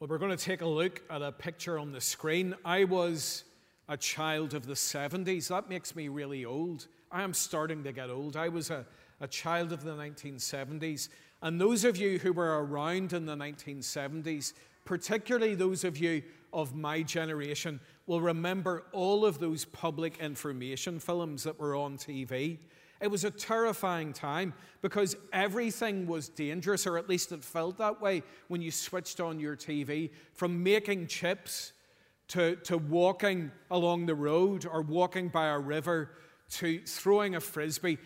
Well, we're going to take a look at a picture on the screen. I was a child of the 70s. That makes me really old. I am starting to get old. I was a, a child of the 1970s. And those of you who were around in the 1970s, particularly those of you of my generation, will remember all of those public information films that were on TV. It was a terrifying time because everything was dangerous, or at least it felt that way when you switched on your TV. From making chips to, to walking along the road or walking by a river to throwing a frisbee,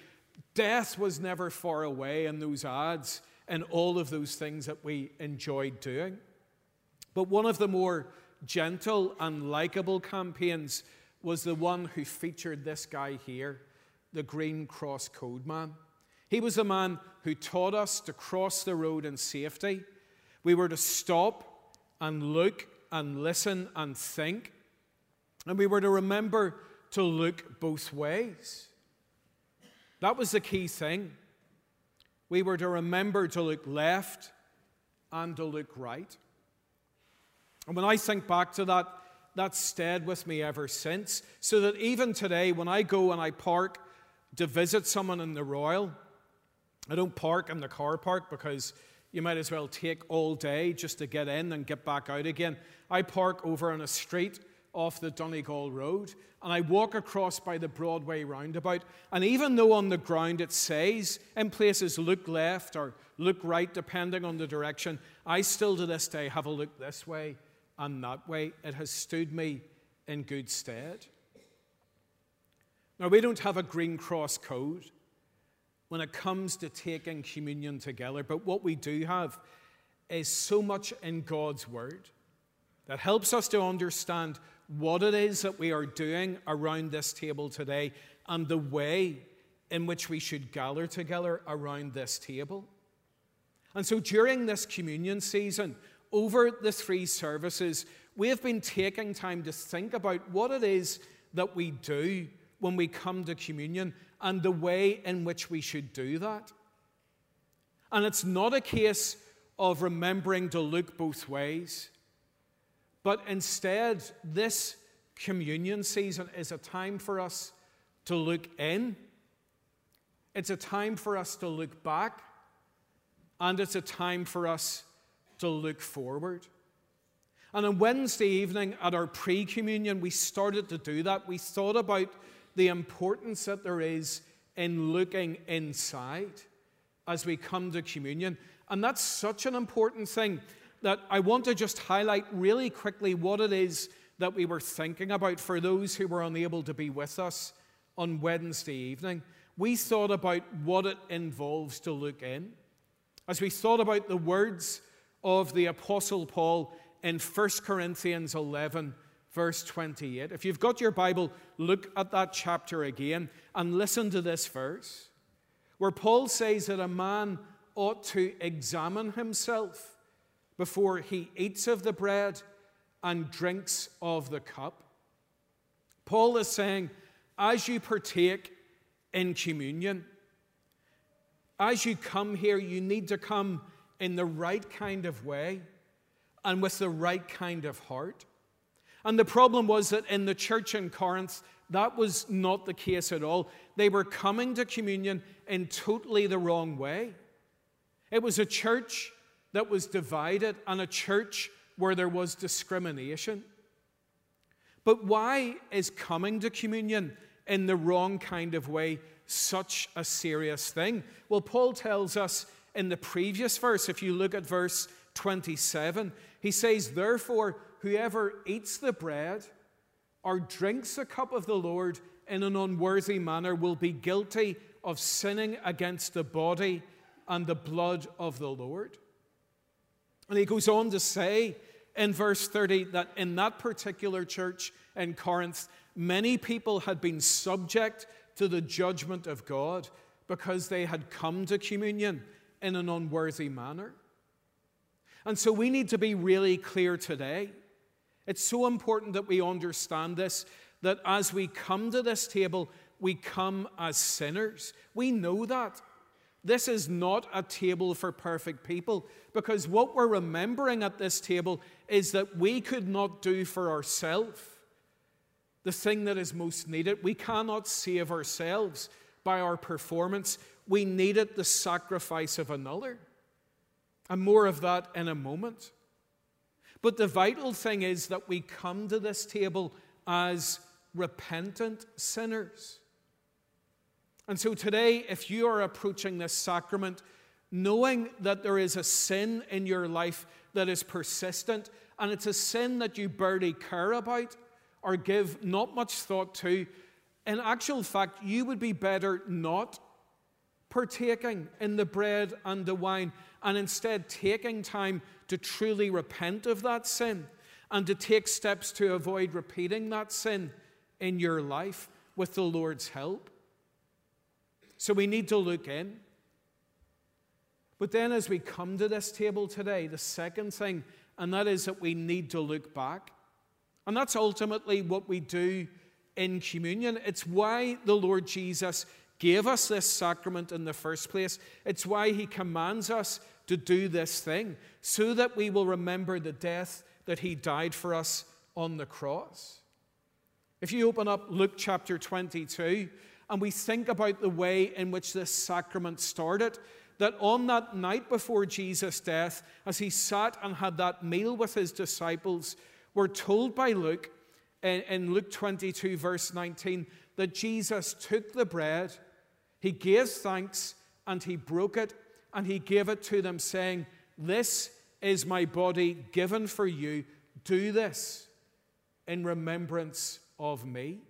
death was never far away in those ads and all of those things that we enjoyed doing. But one of the more gentle and likable campaigns was the one who featured this guy here the Green Cross Code Man. He was the man who taught us to cross the road in safety. We were to stop and look and listen and think. And we were to remember to look both ways. That was the key thing. We were to remember to look left and to look right. And when I think back to that, that stayed with me ever since. So that even today, when I go and I park to visit someone in the Royal. I don't park in the car park because you might as well take all day just to get in and get back out again. I park over on a street off the Donegall Road and I walk across by the Broadway roundabout. And even though on the ground it says in places look left or look right, depending on the direction, I still to this day have a look this way and that way. It has stood me in good stead. Now, we don't have a Green Cross code when it comes to taking communion together, but what we do have is so much in God's Word that helps us to understand what it is that we are doing around this table today and the way in which we should gather together around this table. And so during this communion season, over the three services, we have been taking time to think about what it is that we do when we come to communion and the way in which we should do that. And it's not a case of remembering to look both ways, but instead, this communion season is a time for us to look in, it's a time for us to look back, and it's a time for us to look forward. And on Wednesday evening at our pre communion, we started to do that. We thought about the importance that there is in looking inside as we come to communion. And that's such an important thing that I want to just highlight really quickly what it is that we were thinking about for those who were unable to be with us on Wednesday evening. We thought about what it involves to look in. As we thought about the words of the Apostle Paul in 1 Corinthians 11, verse 28. If you've got your Bible, look at that chapter again and listen to this verse where Paul says that a man ought to examine himself before he eats of the bread and drinks of the cup. Paul is saying, as you partake in communion, as you come here, you need to come in the right kind of way and with the right kind of heart. And the problem was that in the church in Corinth, that was not the case at all. They were coming to communion in totally the wrong way. It was a church that was divided and a church where there was discrimination. But why is coming to communion in the wrong kind of way such a serious thing? Well, Paul tells us in the previous verse, if you look at verse 27, he says, Therefore, Whoever eats the bread or drinks the cup of the Lord in an unworthy manner will be guilty of sinning against the body and the blood of the Lord. And he goes on to say in verse 30 that in that particular church in Corinth, many people had been subject to the judgment of God because they had come to communion in an unworthy manner. And so we need to be really clear today it's so important that we understand this that as we come to this table, we come as sinners. We know that. This is not a table for perfect people because what we're remembering at this table is that we could not do for ourselves the thing that is most needed. We cannot save ourselves by our performance. We needed the sacrifice of another. And more of that in a moment. But the vital thing is that we come to this table as repentant sinners. And so today, if you are approaching this sacrament, knowing that there is a sin in your life that is persistent, and it's a sin that you barely care about or give not much thought to, in actual fact, you would be better not partaking in the bread and the wine and instead taking time to truly repent of that sin and to take steps to avoid repeating that sin in your life with the Lord's help. So we need to look in. But then, as we come to this table today, the second thing, and that is that we need to look back. And that's ultimately what we do in communion. It's why the Lord Jesus gave us this sacrament in the first place. It's why he commands us to do this thing, so that we will remember the death that he died for us on the cross. If you open up Luke chapter 22, and we think about the way in which this sacrament started, that on that night before Jesus' death, as he sat and had that meal with his disciples, we're told by Luke in, Luke 22, verse 19, that Jesus took the bread, he gave thanks, and he broke it, and he gave it to them, saying, This is my body given for you. Do this in remembrance of me.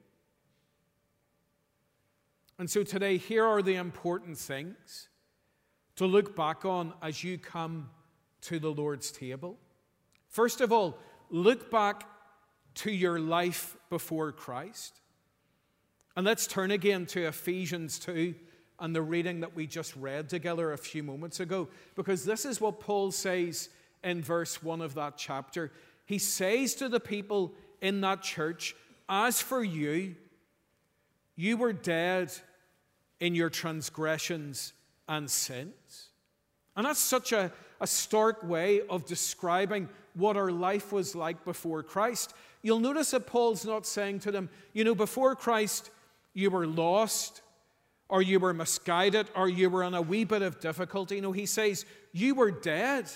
And so today, here are the important things to look back on as you come to the Lord's table. First of all, look back to your life before Christ. And let's turn again to Ephesians 2 and the reading that we just read together a few moments ago, because this is what Paul says in verse 1 of that chapter. He says to the people in that church, As for you, you were dead in your transgressions and sins. And that's such a, a stark way of describing what our life was like before Christ. You'll notice that Paul's not saying to them, you know, before Christ, you were lost, or you were misguided, or you were in a wee bit of difficulty. No, he says, you were dead.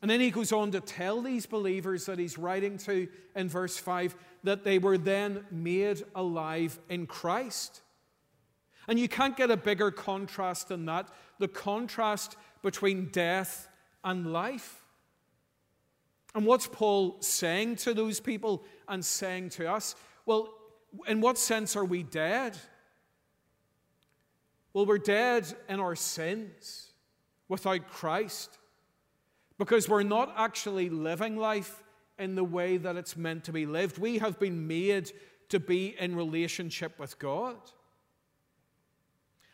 And then he goes on to tell these believers that he's writing to in verse 5 that they were then made alive in Christ. And you can't get a bigger contrast than that the contrast between death and life. And what's Paul saying to those people and saying to us? Well, in what sense are we dead? Well, we're dead in our sins without Christ because we're not actually living life in the way that it's meant to be lived. We have been made to be in relationship with God.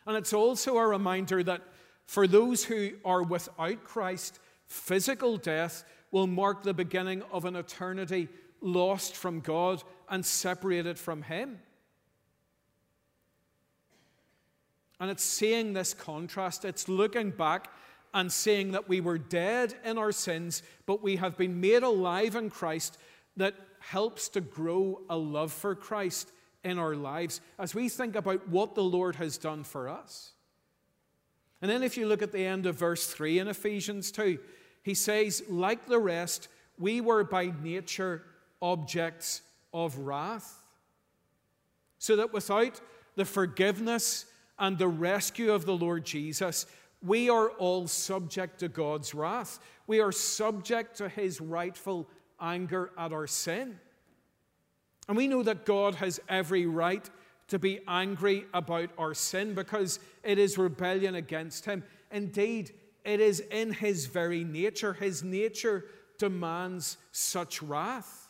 And it's also a reminder that for those who are without Christ, physical death will mark the beginning of an eternity lost from God and separated from Him. And it's seeing this contrast, it's looking back and seeing that we were dead in our sins, but we have been made alive in Christ that helps to grow a love for Christ in our lives as we think about what the Lord has done for us. And then, if you look at the end of verse 3 in Ephesians 2, he says, like the rest, we were by nature objects of wrath. So that without the forgiveness and the rescue of the Lord Jesus, we are all subject to God's wrath. We are subject to his rightful anger at our sin. And we know that God has every right to be angry about our sin because it is rebellion against him. Indeed, it is in his very nature. His nature demands such wrath.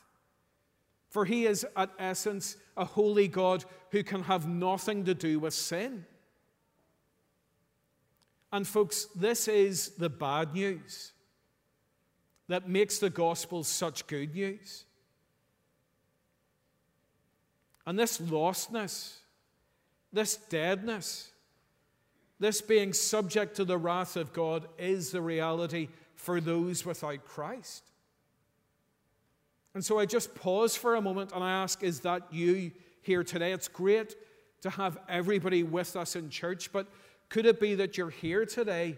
For he is, at essence, a holy God who can have nothing to do with sin. And, folks, this is the bad news that makes the gospel such good news. And this lostness, this deadness, this being subject to the wrath of God is the reality for those without Christ. And so I just pause for a moment and I ask, is that you here today? It's great to have everybody with us in church, but could it be that you're here today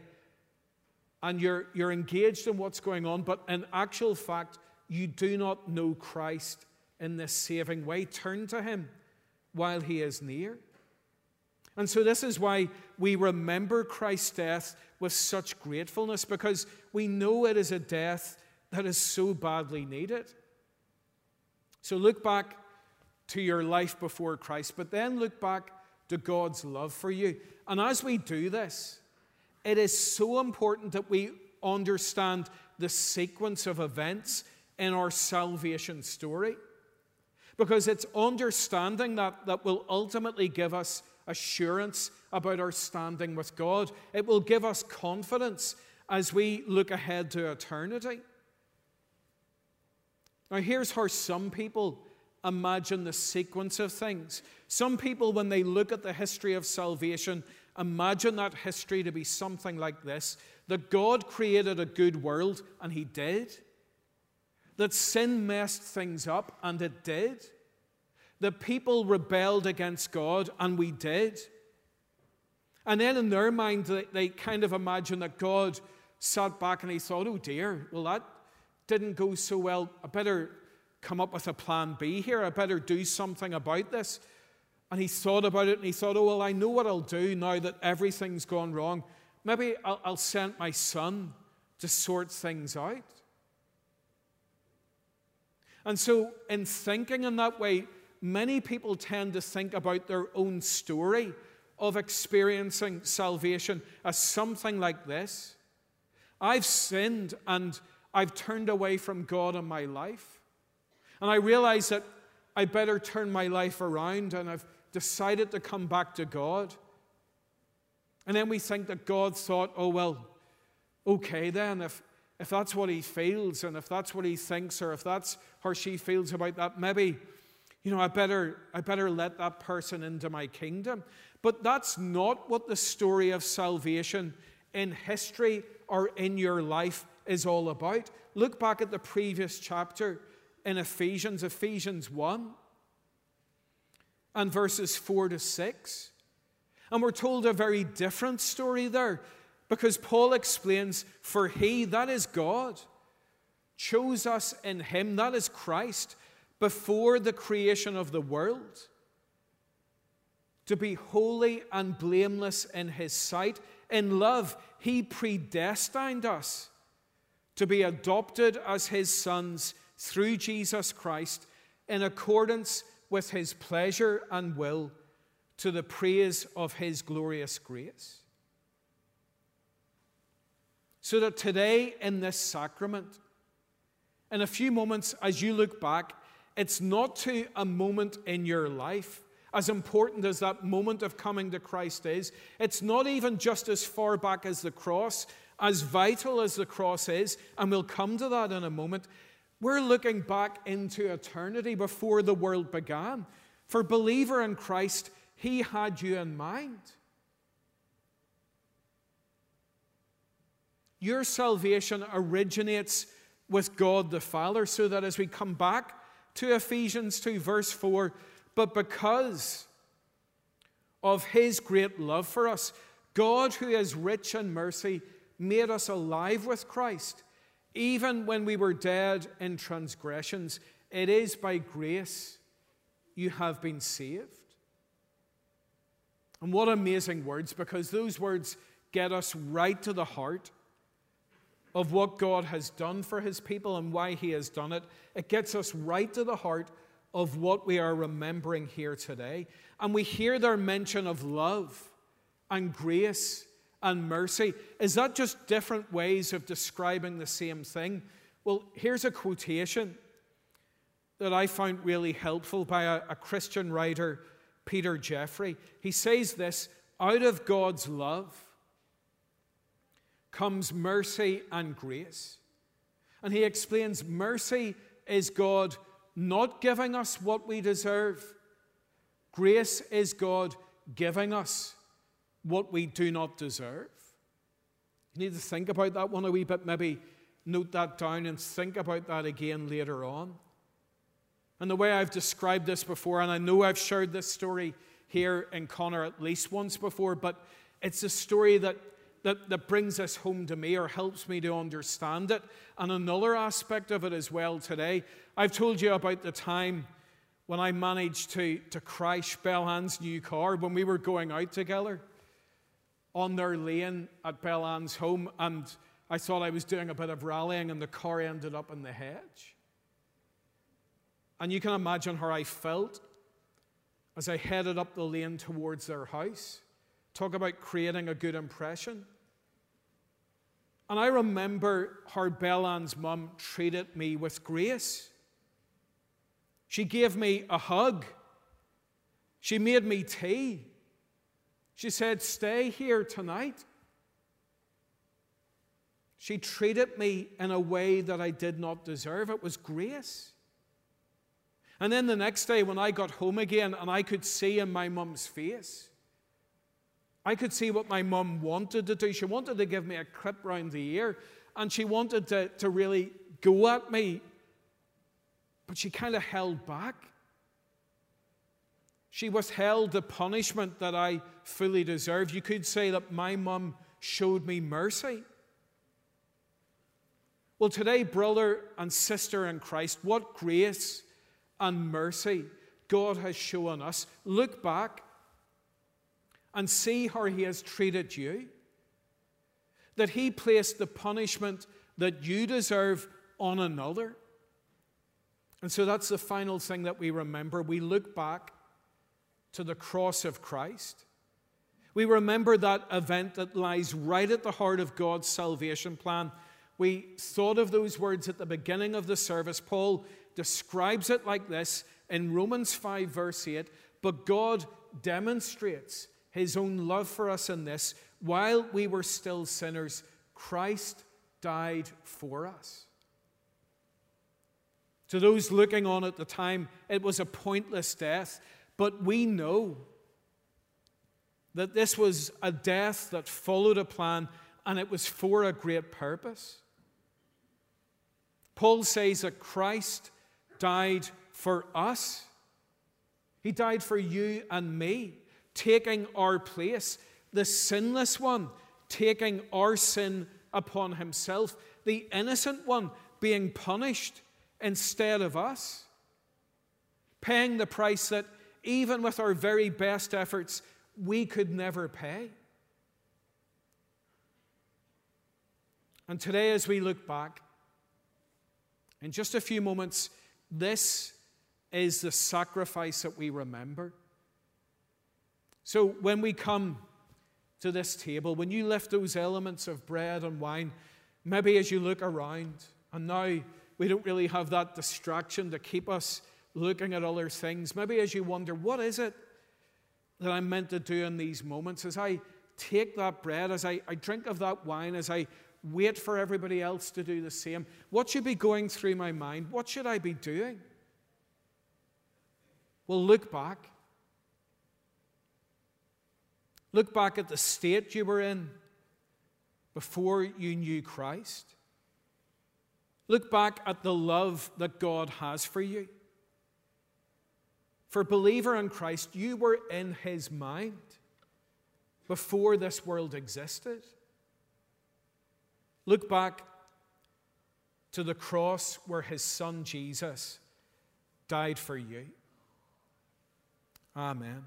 and you're, you're engaged in what's going on, but in actual fact, you do not know Christ in this saving way? Turn to Him while He is near. And so, this is why we remember Christ's death with such gratefulness because we know it is a death that is so badly needed. So, look back to your life before Christ, but then look back to God's love for you. And as we do this, it is so important that we understand the sequence of events in our salvation story. Because it's understanding that that will ultimately give us assurance about our standing with God. It will give us confidence as we look ahead to eternity. Now, here's how some people imagine the sequence of things. Some people, when they look at the history of salvation, imagine that history to be something like this that God created a good world, and He did. That sin messed things up, and it did the people rebelled against God, and we did. And then in their mind, they, kind of imagine that God sat back and he thought, oh dear, well, that didn't go so well. I better come up with a plan B here. I better do something about this. And he thought about it and he thought, oh, well, I know what I'll do now that everything's gone wrong. Maybe I'll, I'll send my son to sort things out. And so, in thinking in that way, many people tend to think about their own story of experiencing salvation as something like this I've sinned and I've turned away from God in my life. And I realize that I better turn my life around and I've decided to come back to God. And then we think that God thought, oh, well, okay then, if, if that's what he feels and if that's what he thinks or if that's how she feels about that, maybe you know, I better, I better let that person into my kingdom. But that's not what the story of salvation in history or in your life is all about. Look back at the previous chapter in Ephesians, Ephesians 1, and verses 4 to 6. And we're told a very different story there because Paul explains, For he, that is God, chose us in him, that is Christ before the creation of the world, to be holy and blameless in His sight. In love, He predestined us to be adopted as His sons through Jesus Christ in accordance with His pleasure and will to the praise of His glorious grace. So that today, in this sacrament, in a few moments, as you look back, it's not to a moment in your life, as important as that moment of coming to Christ is. It's not even just as far back as the cross, as vital as the cross is, and we'll come to that in a moment. We're looking back into eternity before the world began. For believer in Christ, He had you in mind. Your salvation originates with God the Father, so that as we come back to Ephesians 2, verse 4 But because of his great love for us, God, who is rich in mercy, made us alive with Christ, even when we were dead in transgressions. It is by grace you have been saved. And what amazing words, because those words get us right to the heart of what God has done for his people and why he has done it. It gets us right to the heart of what we are remembering here today. And we hear their mention of love and grace and mercy. Is that just different ways of describing the same thing? Well, here's a quotation that I found really helpful by a, a Christian writer, Peter Jeffery. He says this out of God's love comes mercy and grace. And he explains mercy is God not giving us what we deserve, grace is God giving us what we do not deserve. You need to think about that one a wee bit, maybe note that down and think about that again later on. And the way I've described this before, and I know I've shared this story here in Connor at least once before, but it's a story that, that, that brings this home to me or helps me to understand it. And another aspect of it as well today, I've told you about the time when I managed to, to crash Bellann's new car when we were going out together on their lane at Bellann's home, and I thought I was doing a bit of rallying, and the car ended up in the hedge. And you can imagine how I felt as I headed up the lane towards their house. Talk about creating a good impression. And I remember how Bellann's mum treated me with grace. She gave me a hug. She made me tea. She said, Stay here tonight. She treated me in a way that I did not deserve. It was grace. And then the next day, when I got home again and I could see in my mum's face, I could see what my mum wanted to do. She wanted to give me a clip round the ear, and she wanted to, to really go at me but she kind of held back. She withheld the punishment that I fully deserved. You could say that my mum showed me mercy. Well, today, brother and sister in Christ, what grace and mercy God has shown us. Look back and see how He has treated you. That He placed the punishment that you deserve on another. And so that's the final thing that we remember. We look back to the cross of Christ. We remember that event that lies right at the heart of God's salvation plan. We thought of those words at the beginning of the service. Paul describes it like this in Romans 5, verse 8 But God demonstrates his own love for us in this while we were still sinners, Christ died for us. To those looking on at the time, it was a pointless death. But we know that this was a death that followed a plan and it was for a great purpose. Paul says that Christ died for us. He died for you and me, taking our place, the sinless one, taking our sin upon himself, the innocent one being punished instead of us, paying the price that even with our very best efforts, we could never pay. And today, as we look back, in just a few moments, this is the sacrifice that we remember. So when we come to this table, when you lift those elements of bread and wine, maybe as you look around, and now we don't really have that distraction to keep us looking at other things. Maybe as you wonder, what is it that I'm meant to do in these moments? As I take that bread, as I, I drink of that wine, as I wait for everybody else to do the same, what should be going through my mind? What should I be doing? Well, look back. Look back at the state you were in before you knew Christ. Look back at the love that God has for you. For believer in Christ, you were in his mind before this world existed. Look back to the cross where his son Jesus died for you. Amen.